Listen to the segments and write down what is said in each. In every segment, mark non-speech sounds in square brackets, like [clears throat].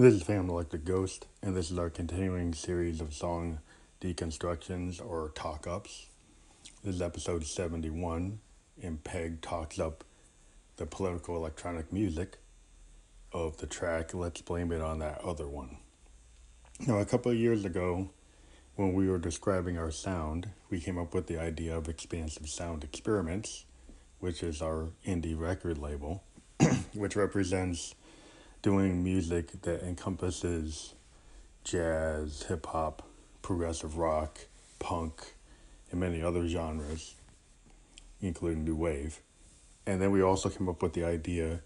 This is Phantom Electric Ghost, and this is our continuing series of song deconstructions or talk ups. This is episode 71, and Peg talks up the political electronic music of the track Let's Blame It on That Other One. Now, a couple of years ago, when we were describing our sound, we came up with the idea of Expansive Sound Experiments, which is our indie record label, [clears throat] which represents doing music that encompasses jazz, hip hop, progressive rock, punk, and many other genres, including new wave. And then we also came up with the idea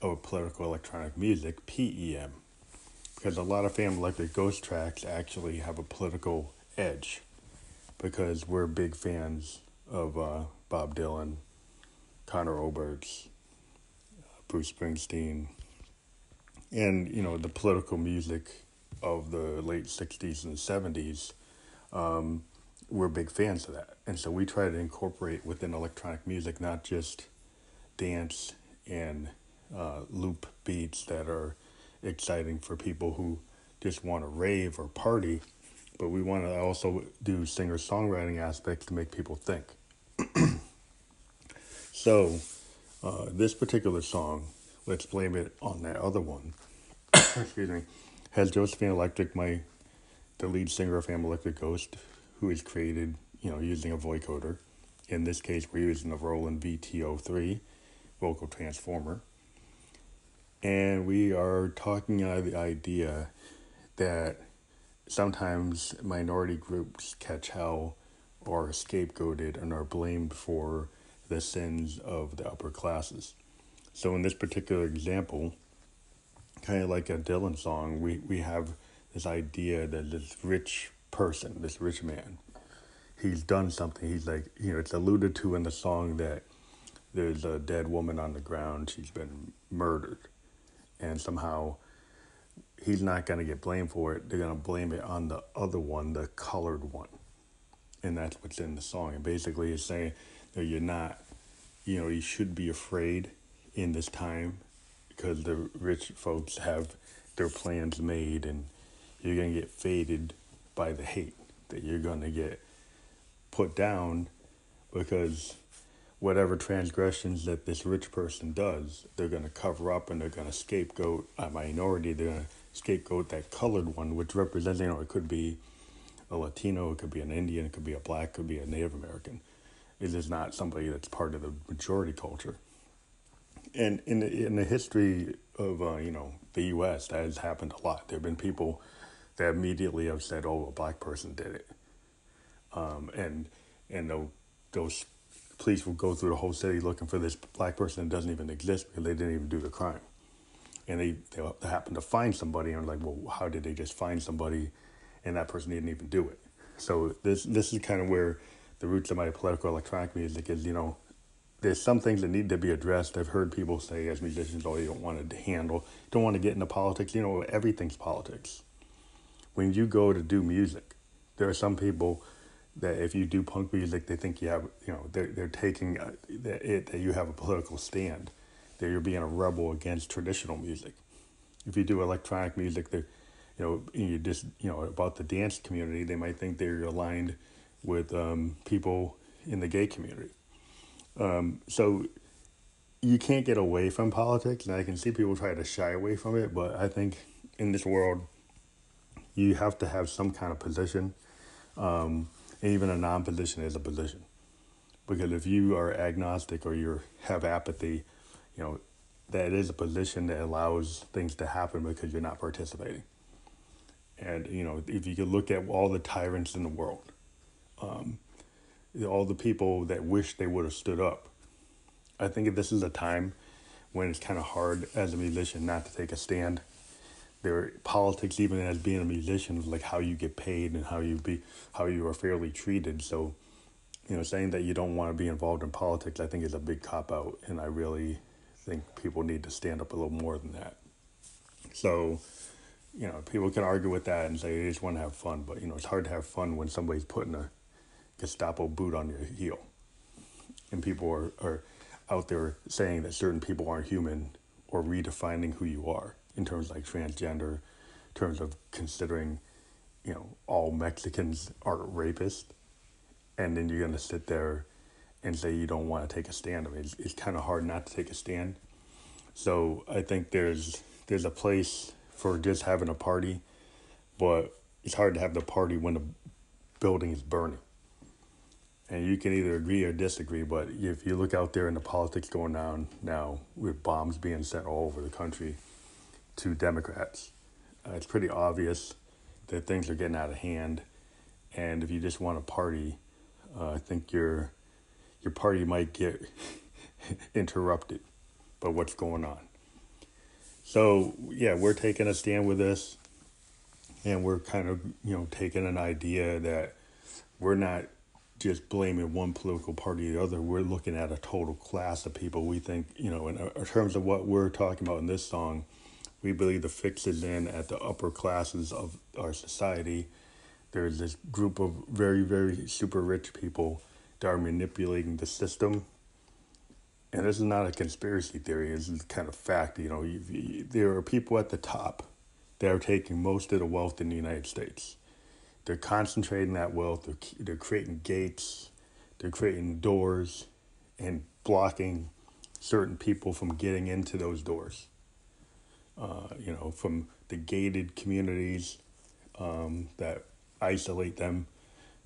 of political electronic music, PEM, because a lot of Phantom Electric Ghost tracks actually have a political edge, because we're big fans of uh, Bob Dylan, Conor Oberst, Bruce Springsteen, and you know the political music of the late '60s and '70s. Um, we're big fans of that, and so we try to incorporate within electronic music not just dance and uh, loop beats that are exciting for people who just want to rave or party, but we want to also do singer songwriting aspects to make people think. [clears throat] so, uh, this particular song, let's blame it on that other one. [coughs] excuse me, has Josephine Electric, my the lead singer of Phantom Electric Ghost, who is created, you know, using a vocoder. In this case, we're using the Roland VT03 vocal transformer. And we are talking out of the idea that sometimes minority groups catch hell or are scapegoated and are blamed for the sins of the upper classes. So in this particular example, kind of like a Dylan song, we, we have this idea that this rich person, this rich man, he's done something. He's like, you know, it's alluded to in the song that there's a dead woman on the ground. She's been murdered. And somehow he's not going to get blamed for it. They're going to blame it on the other one, the colored one. And that's what's in the song. And basically, it's saying that you're not, you know, you should be afraid in this time because the rich folks have their plans made and you're going to get faded by the hate that you're going to get put down because whatever transgressions that this rich person does, they're going to cover up and they're going to scapegoat a minority. They're going to scapegoat that colored one, which represents, you know, it could be a Latino, it could be an Indian, it could be a black, it could be a Native American. It is not somebody that's part of the majority culture. And in the, in the history of, uh, you know, the U.S., that has happened a lot. There have been people that immediately have said, "Oh, a black person did it," um, and and those police will go through the whole city looking for this black person that doesn't even exist because they didn't even do the crime, and they they happen to find somebody and like, well, how did they just find somebody, and that person didn't even do it? So this this is kind of where the roots of my political electronic music is. You know, there's some things that need to be addressed. I've heard people say as musicians, "Oh, you don't want to handle, don't want to get into politics." You know, everything's politics when you go to do music, there are some people that if you do punk music, they think you have, you know, they're, they're taking uh, it that you have a political stand, that you're being a rebel against traditional music. If you do electronic music, they, you know, you just, you know, about the dance community, they might think they're aligned with um, people in the gay community. Um, so you can't get away from politics, and I can see people try to shy away from it, but I think in this world, you have to have some kind of position. Um, even a non-position is a position, because if you are agnostic or you have apathy, you know that is a position that allows things to happen because you're not participating. And you know if you could look at all the tyrants in the world, um, all the people that wish they would have stood up. I think this is a time when it's kind of hard as a musician not to take a stand. Their politics even as being a musician like how you get paid and how you be how you are fairly treated. So you know saying that you don't want to be involved in politics i think is a big cop out and i really think people need to stand up a little more than that. So you know people can argue with that and say they just want to have fun but you know it's hard to have fun when somebody's putting a gestapo boot on your heel and people are, are out there saying that certain people aren't human or redefining who you are in terms like transgender, in terms of considering, you know, all Mexicans are rapists, and then you're gonna sit there and say you don't want to take a stand. I mean, it's, it's kind of hard not to take a stand. So I think there's there's a place for just having a party, but it's hard to have the party when the building is burning. And you can either agree or disagree, but if you look out there in the politics going on now with bombs being sent all over the country, to Democrats. Uh, it's pretty obvious that things are getting out of hand, and if you just want to party, uh, I think your your party might get [laughs] interrupted by what's going on. So yeah, we're taking a stand with this, and we're kind of you know taking an idea that we're not just blaming one political party or the other. We're looking at a total class of people. We think you know in, in terms of what we're talking about in this song, we believe the fix is in at the upper classes of our society. There's this group of very very super rich people that are manipulating the system and this is not a conspiracy theory, this is kind of fact. You know, you, you, there are people at the top that are taking most of the wealth in the United States. They're concentrating that wealth, they're, they're creating gates, they're creating doors, and blocking certain people from getting into those doors. Uh, you know, from the gated communities um, that isolate them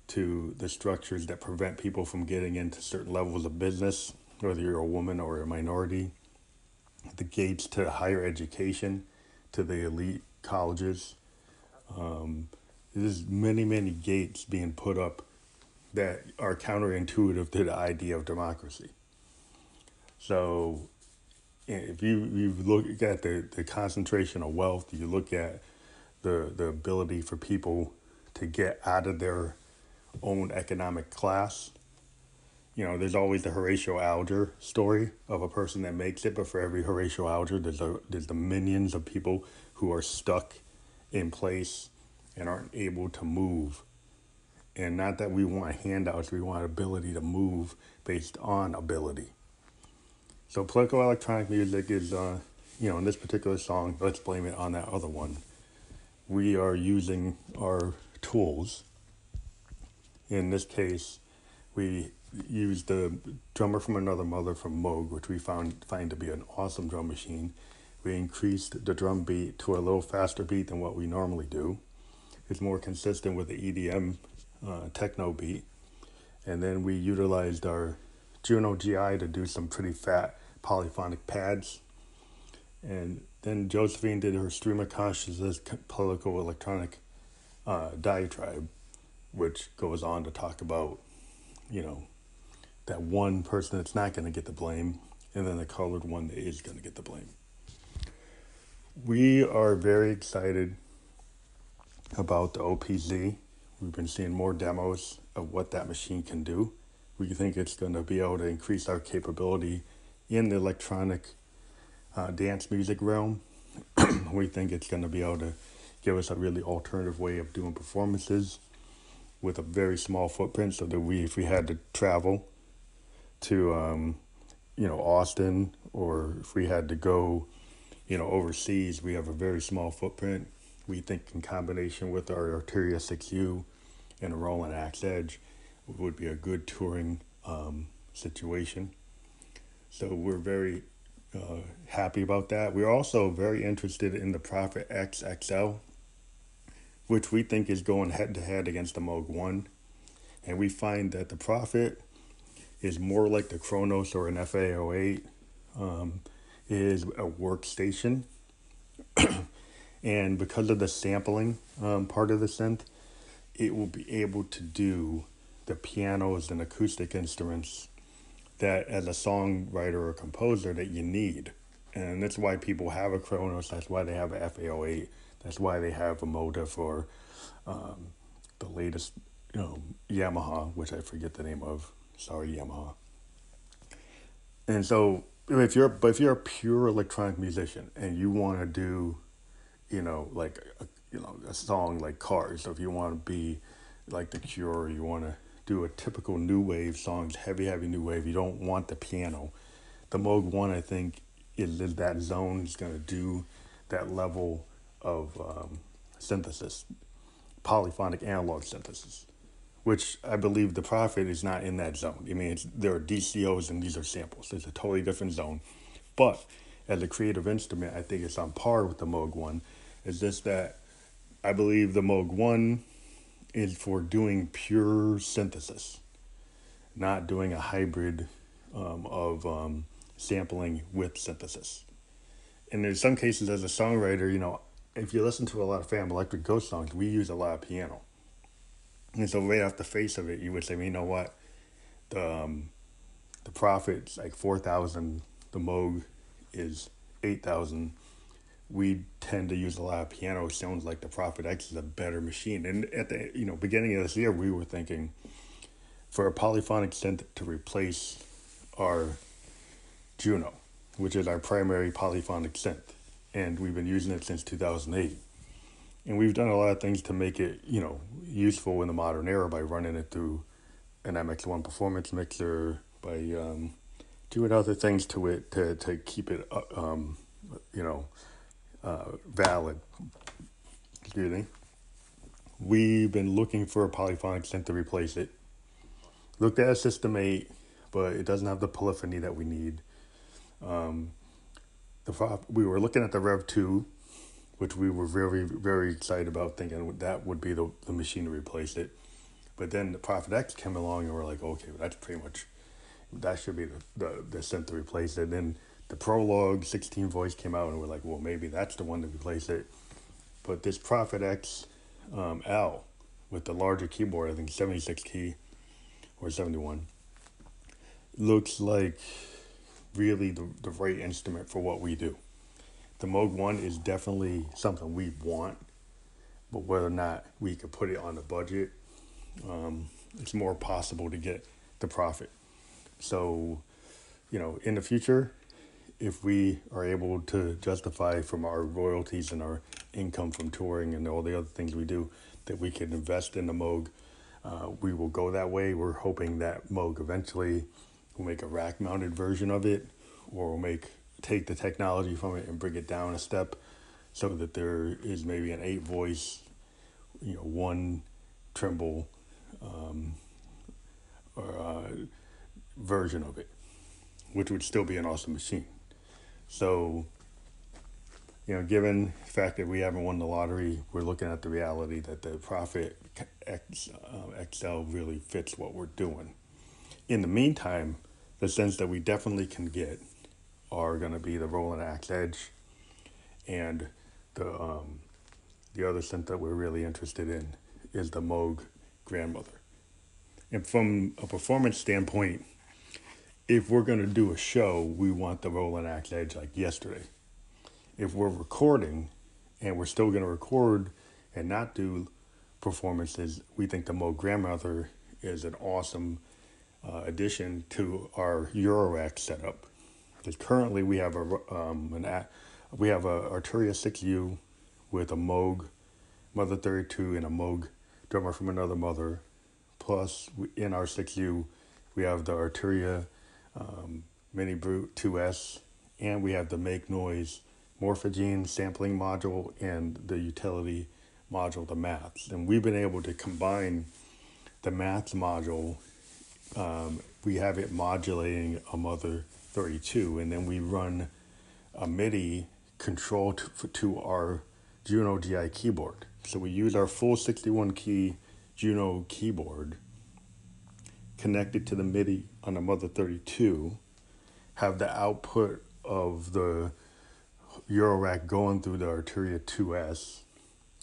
to the structures that prevent people from getting into certain levels of business whether you're a woman or a minority, the gates to higher education, to the elite colleges. Um, there's many, many gates being put up that are counterintuitive to the idea of democracy. So, if you, you look at the, the concentration of wealth, you look at the, the ability for people to get out of their own economic class you know, there's always the Horatio Alger story of a person that makes it, but for every Horatio Alger, there's a, there's the millions of people who are stuck in place and aren't able to move. And not that we want handouts, we want ability to move based on ability. So political electronic music is, uh, you know, in this particular song, let's blame it on that other one. We are using our tools. In this case, we used the drummer from another mother from Moog, which we found find to be an awesome drum machine. We increased the drum beat to a little faster beat than what we normally do. It's more consistent with the EDM uh, techno beat. And then we utilized our Juno GI to do some pretty fat polyphonic pads. And then Josephine did her stream of consciousness political electronic uh, diatribe, which goes on to talk about, you know, that one person that's not going to get the blame, and then the colored one that is going to get the blame. We are very excited about the OPZ. We've been seeing more demos of what that machine can do. We think it's going to be able to increase our capability in the electronic uh, dance music realm. [clears throat] we think it's going to be able to give us a really alternative way of doing performances with a very small footprint so that we if we had to travel to um, you know Austin or if we had to go you know overseas, we have a very small footprint. We think in combination with our Arturia 6U and a Roland AX-Edge would be a good touring um, situation. So we're very uh, happy about that. We're also very interested in the Prophet XXL, which we think is going head to head against the Moog 1. And we find that the Prophet is more like the Kronos or an FA08. Um, is a workstation. [clears throat] and because of the sampling um, part of the synth, it will be able to do the pianos and acoustic instruments that as a songwriter or composer that you need. And that's why people have a Kronos, that's why they have a FA08, that's why they have a Motif or um, the latest you know, Yamaha, which I forget the name of, Sorry, Yamaha. And so, if you're but if you're a pure electronic musician and you want to do, you know, like a, you know a song like Cars, so if you want to be like The Cure, you want to do a typical new wave songs, heavy heavy new wave. You don't want the piano. The Moog One, I think, is, that zone. is going to do that level of um, synthesis, polyphonic analog synthesis which I believe the Prophet is not in that zone. I mean, there are DCOs and these are samples. It's a totally different zone. But as a creative instrument, I think it's on par with the Moog 1. It's just that I believe the Moog 1 is for doing pure synthesis, not doing a hybrid um, of um, sampling with synthesis. And in some cases, as a songwriter, you know, if you listen to a lot of Phantom Electric Ghost songs, we use a lot of piano. And so right off the face of it, you would say, well, you know what, the um, the Prophet's like four thousand, the Moog is eight thousand. We tend to use a lot of piano sounds like the Prophet X is a better machine. And at the you know beginning of this year, we were thinking for a polyphonic synth to replace our Juno, which is our primary polyphonic synth, and we've been using it since 2008. And we've done a lot of things to make it, you know, useful in the modern era by running it through an MX1 performance mixer, by um, doing other things to it to, to keep it, uh, um, you know, uh, valid. Excuse me. We've been looking for a polyphonic synth to replace it. Looked at System 8, but it doesn't have the polyphony that we need. Um, the we were looking at the Rev 2, which we were very, very excited about, thinking that would be the, the machine to replace it. But then the Prophet X came along and we're like, okay, that's pretty much, that should be the, the, the synth to replace it. And then the Prologue 16 voice came out and we're like, well, maybe that's the one to replace it. But this Prophet X um, L with the larger keyboard, I think 76 key or 71, looks like really the, the right instrument for what we do. The Moog 1 is definitely something we want, but whether or not we could put it on the budget, um, it's more possible to get the Prophet. So, you know, in the future, if we are able to justify from our royalties and our income from touring and all the other things we do that we can invest in the Moog, uh, we will go that way. We're hoping that Moog eventually will make a rack mounted version of it or will make take the technology from it and bring it down a step so that there is maybe an eight voice, you know, one tremble um, or, uh, version of it, which would still be an awesome machine. So, you know, given the fact that we haven't won the lottery, we're looking at the reality that the Prophet X, uh, XL really fits what we're doing. In the meantime, the sense that we definitely can get are going to be the Roland AX-Edge and the um, the other synth that we're really interested in is the Moog Grandmother. And from a performance standpoint, if we're going to do a show, we want the Roland AX-Edge like yesterday. If we're recording and we're still going to record and not do performances, we think the Moog Grandmother is an awesome uh, addition to our Eurorack setup. Because currently we have a um, an we have a Arturia 6U with a Moog Mother 32 and a Moog drummer from another mother. Plus, in our 6U, we have the Arturia um, Mini Brute 2S, and we have the Make Noise Morphogene sampling module and the utility module, the maths. And we've been able to combine the maths module. Um, we have it modulating a Mother 32, and then we run a MIDI control to, to our Juno GI keyboard. So we use our full 61 key Juno keyboard connected to the MIDI on the Mother 32, have the output of the Eurorack going through the Arturia 2S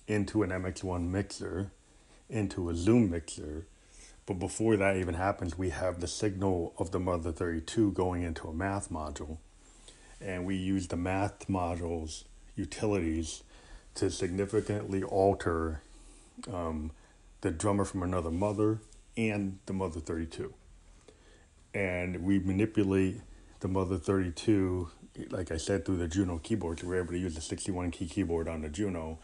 into an MX1 mixer, into a Zoom mixer. But before that even happens, we have the signal of the Mother 32 going into a math module. And we use the math module's utilities to significantly alter um, the drummer from another mother and the Mother 32. And we manipulate the Mother 32, like I said, through the Juno keyboard. So we're able to use the 61 key keyboard on the Juno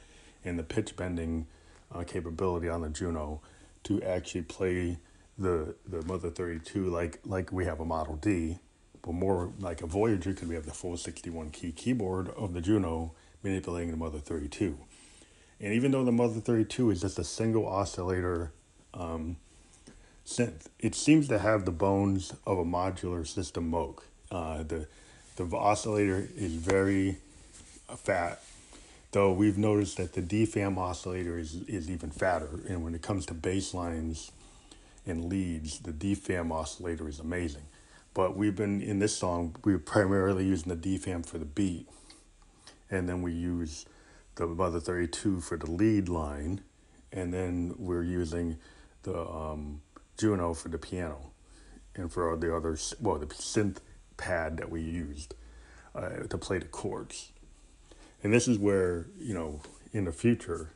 and the pitch bending uh, capability on the Juno to actually play the the Mother 32 like like we have a Model D, but more like a Voyager because we have the full 61 key keyboard of the Juno manipulating the Mother 32. And even though the Mother 32 is just a single oscillator um. It seems to have the bones of a modular system Moog. Uh, the the oscillator is very fat, though we've noticed that the DFAM oscillator is, is even fatter. And when it comes to bass lines and leads, the DFAM oscillator is amazing. But we've been in this song, we are primarily using the DFAM for the beat, and then we use the Mother 32 for the lead line, and then we're using the um, Juno for the piano and for the other, well, the synth pad that we used uh, to play the chords. And this is where, you know, in the future,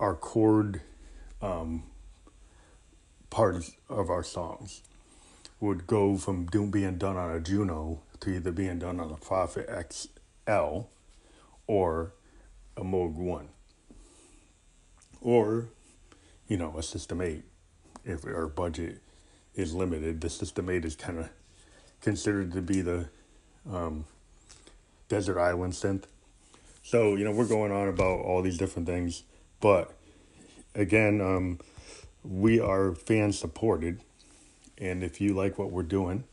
our chord um, parts of our songs would go from doing, being done on a Juno to either being done on a Prophet XL or a Moog 1. Or, you know, a System 8 if our budget is limited. The System 8 is kind of considered to be the um, desert island synth. So, you know, we're going on about all these different things, but again, um, we are fan supported. And if you like what we're doing,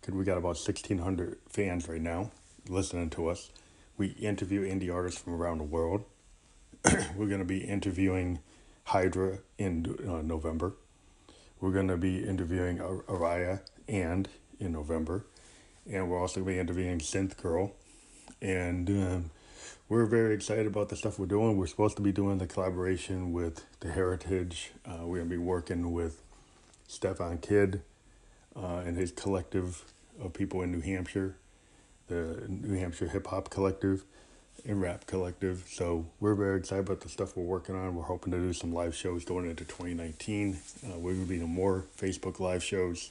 because we got about 1,600 fans right now listening to us, we interview indie artists from around the world. [clears throat] we're going to be interviewing Hydra in uh, November. We're going to be interviewing Araya and in November. And we're also going to be interviewing Synth Girl. And um, we're very excited about the stuff we're doing. We're supposed to be doing the collaboration with the Heritage. Uh, we're going to be working with Stefan Kidd uh, and his collective of people in New Hampshire, the New Hampshire Hip Hop Collective and Rap Collective. So we're very excited about the stuff we're working on. We're hoping to do some live shows going into 2019. Uh, going to be doing more Facebook live shows.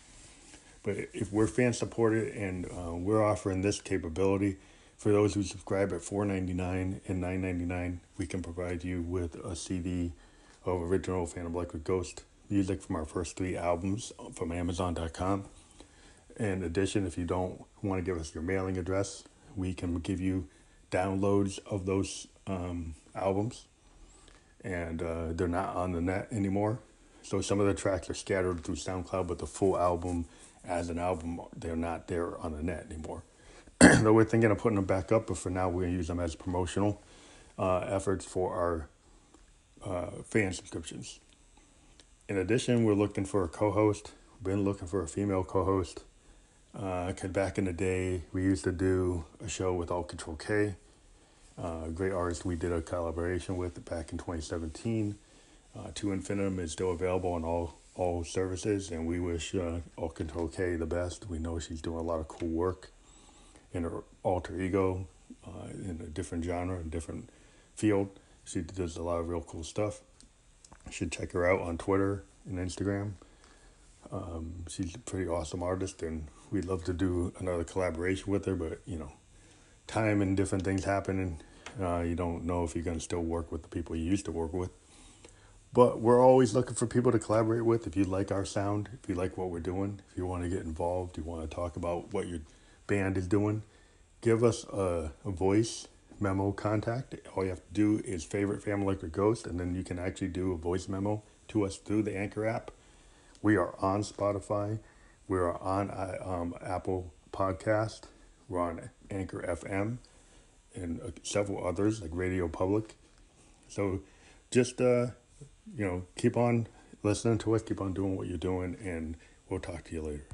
But if we're fan supported and uh, we're offering this capability, for those who subscribe at $4.99 and $9.99, we can provide you with a CD of original Phantom Electric Ghost music from our first three albums from Amazon.com. In addition, if you don't want to give us your mailing address, we can give you downloads of those um, albums, and uh, they're not on the net anymore. So some of the tracks are scattered through SoundCloud, but the full album, as an album, they're not there on the net anymore. [clears throat] Though we're thinking of putting them back up, but for now we're gonna use them as promotional uh, efforts for our uh, fan subscriptions. In addition, we're looking for a co-host. Been looking for a female co-host. Uh, cause back in the day, we used to do a show with All Control K, uh, great artist we did a collaboration with back in 2017. Uh, To Infinitum is still available on all all services, and we wish uh, All Control K the best. We know she's doing a lot of cool work in her alter ego uh, in a different genre, a different field. She does a lot of real cool stuff. You should check her out on Twitter and Instagram. Um, she's a pretty awesome artist, and we'd love to do another collaboration with her. But you know, time and different things happen, and uh, you don't know if you're going to still work with the people you used to work with. But we're always looking for people to collaborate with. If you like our sound, if you like what we're doing, if you want to get involved, you want to talk about what you're band is doing, give us a, a voice memo contact. All you have to do is favorite Phantom Electric Ghost, and then you can actually do a voice memo to us through the Anchor app. We are on Spotify. We are on uh, um, Apple Podcast. We're on Anchor FM and uh, several others like Radio Public. So just, uh, you know, keep on listening to us, keep on doing what you're doing, and we'll talk to you later.